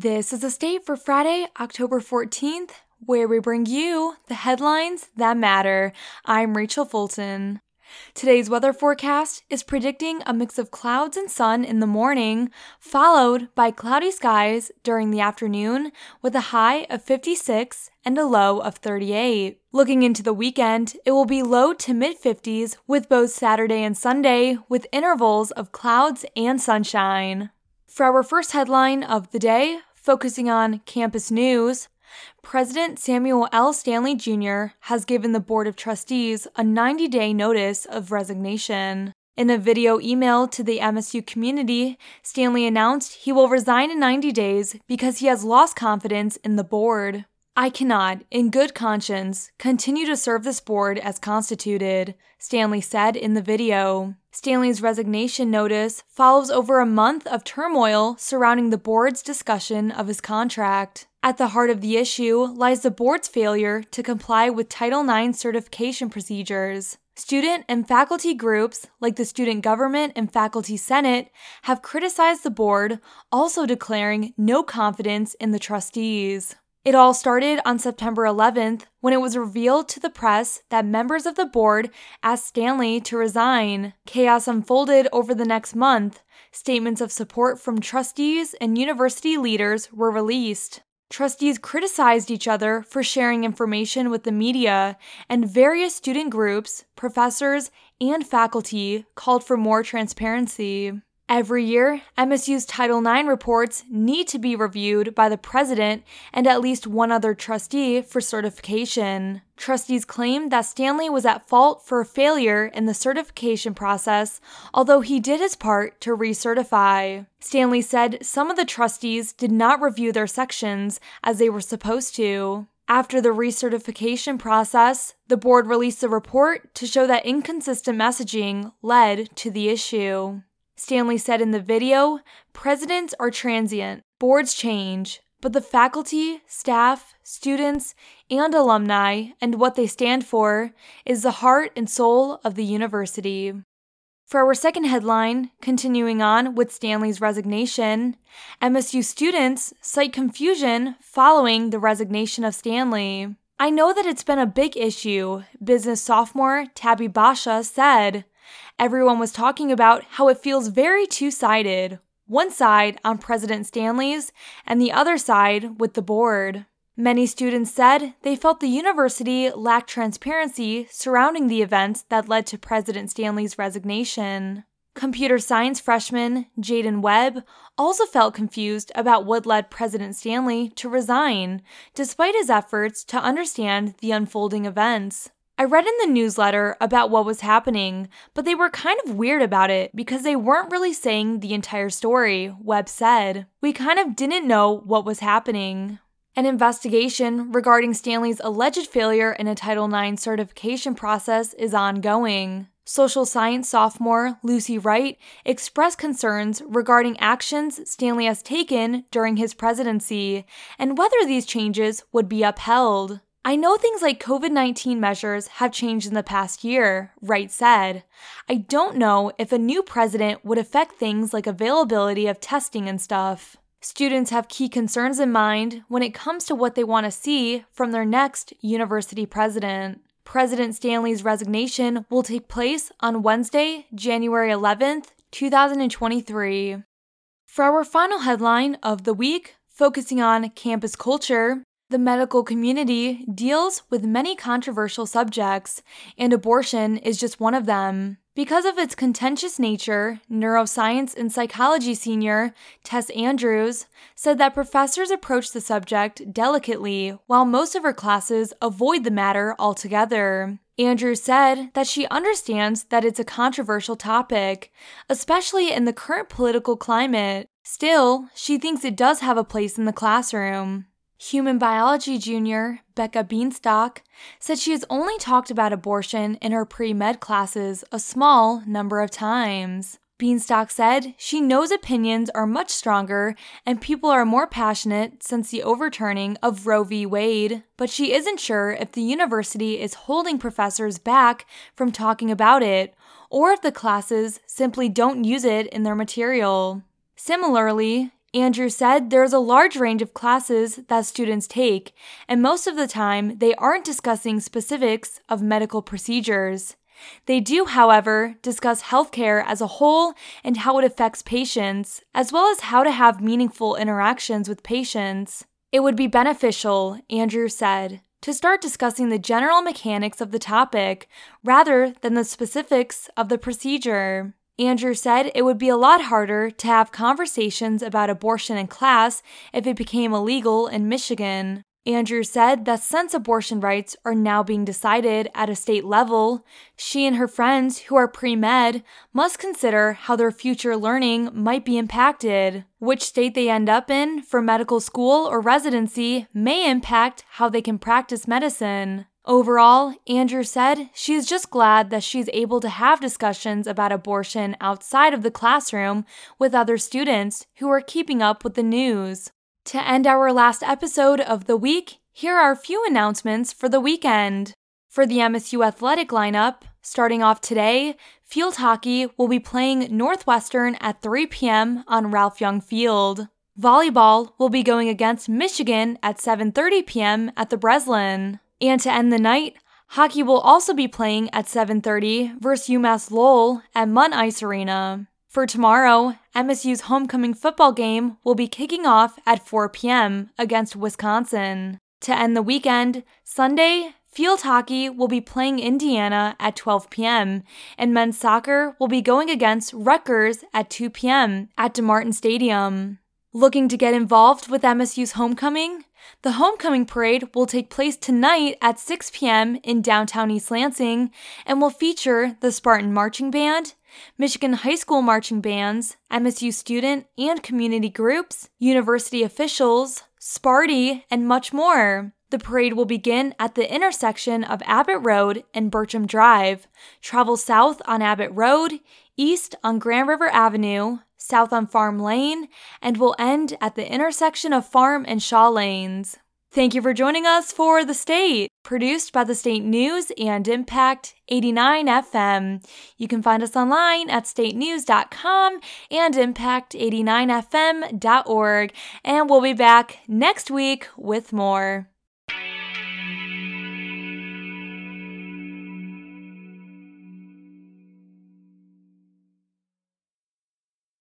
This is a state for Friday, October 14th, where we bring you the headlines that matter. I'm Rachel Fulton. Today's weather forecast is predicting a mix of clouds and sun in the morning, followed by cloudy skies during the afternoon, with a high of 56 and a low of 38. Looking into the weekend, it will be low to mid 50s with both Saturday and Sunday, with intervals of clouds and sunshine. For our first headline of the day, focusing on campus news, President Samuel L. Stanley Jr. has given the Board of Trustees a 90 day notice of resignation. In a video email to the MSU community, Stanley announced he will resign in 90 days because he has lost confidence in the board. I cannot, in good conscience, continue to serve this board as constituted, Stanley said in the video. Stanley's resignation notice follows over a month of turmoil surrounding the board's discussion of his contract. At the heart of the issue lies the board's failure to comply with Title IX certification procedures. Student and faculty groups, like the Student Government and Faculty Senate, have criticized the board, also declaring no confidence in the trustees. It all started on September 11th when it was revealed to the press that members of the board asked Stanley to resign. Chaos unfolded over the next month. Statements of support from trustees and university leaders were released. Trustees criticized each other for sharing information with the media, and various student groups, professors, and faculty called for more transparency. Every year, MSU's Title IX reports need to be reviewed by the president and at least one other trustee for certification. Trustees claimed that Stanley was at fault for a failure in the certification process, although he did his part to recertify. Stanley said some of the trustees did not review their sections as they were supposed to. After the recertification process, the board released a report to show that inconsistent messaging led to the issue. Stanley said in the video Presidents are transient, boards change, but the faculty, staff, students, and alumni and what they stand for is the heart and soul of the university. For our second headline, continuing on with Stanley's resignation, MSU students cite confusion following the resignation of Stanley. I know that it's been a big issue, business sophomore Tabby Basha said. Everyone was talking about how it feels very two sided one side on President Stanley's, and the other side with the board. Many students said they felt the university lacked transparency surrounding the events that led to President Stanley's resignation. Computer science freshman Jaden Webb also felt confused about what led President Stanley to resign, despite his efforts to understand the unfolding events. I read in the newsletter about what was happening, but they were kind of weird about it because they weren't really saying the entire story, Webb said. We kind of didn't know what was happening. An investigation regarding Stanley's alleged failure in a Title IX certification process is ongoing. Social science sophomore Lucy Wright expressed concerns regarding actions Stanley has taken during his presidency and whether these changes would be upheld. I know things like COVID 19 measures have changed in the past year, Wright said. I don't know if a new president would affect things like availability of testing and stuff. Students have key concerns in mind when it comes to what they want to see from their next university president. President Stanley's resignation will take place on Wednesday, January 11th, 2023. For our final headline of the week, focusing on campus culture, the medical community deals with many controversial subjects, and abortion is just one of them. Because of its contentious nature, neuroscience and psychology senior Tess Andrews said that professors approach the subject delicately, while most of her classes avoid the matter altogether. Andrews said that she understands that it's a controversial topic, especially in the current political climate. Still, she thinks it does have a place in the classroom. Human biology junior Becca Beanstock said she has only talked about abortion in her pre med classes a small number of times. Beanstock said she knows opinions are much stronger and people are more passionate since the overturning of Roe v. Wade, but she isn't sure if the university is holding professors back from talking about it or if the classes simply don't use it in their material. Similarly, Andrews said there's a large range of classes that students take, and most of the time they aren't discussing specifics of medical procedures. They do, however, discuss healthcare as a whole and how it affects patients, as well as how to have meaningful interactions with patients. It would be beneficial, Andrews said, to start discussing the general mechanics of the topic rather than the specifics of the procedure. Andrews said it would be a lot harder to have conversations about abortion in class if it became illegal in Michigan. Andrews said that since abortion rights are now being decided at a state level, she and her friends who are pre med must consider how their future learning might be impacted. Which state they end up in for medical school or residency may impact how they can practice medicine. Overall, Andrews said she is just glad that she's able to have discussions about abortion outside of the classroom with other students who are keeping up with the news. To end our last episode of the week, here are a few announcements for the weekend. For the MSU athletic lineup, starting off today, field hockey will be playing Northwestern at 3 p.m. on Ralph Young Field. Volleyball will be going against Michigan at 7:30 p.m. at the Breslin. And to end the night, hockey will also be playing at 7:30 versus UMass Lowell at Munn Ice Arena. For tomorrow, MSU's homecoming football game will be kicking off at 4 p.m. against Wisconsin. To end the weekend, Sunday, field hockey will be playing Indiana at 12 p.m., and men's soccer will be going against Rutgers at 2 p.m. at DeMartin Stadium. Looking to get involved with MSU's homecoming? The homecoming parade will take place tonight at 6 p.m. in downtown East Lansing and will feature the Spartan Marching Band, Michigan High School marching bands, MSU student and community groups, university officials, Sparty, and much more. The parade will begin at the intersection of Abbott Road and Burcham Drive, travel south on Abbott Road, east on Grand River Avenue, south on Farm Lane, and will end at the intersection of Farm and Shaw Lanes. Thank you for joining us for The State, produced by the State News and Impact 89 FM. You can find us online at statenews.com and impact89fm.org, and we'll be back next week with more.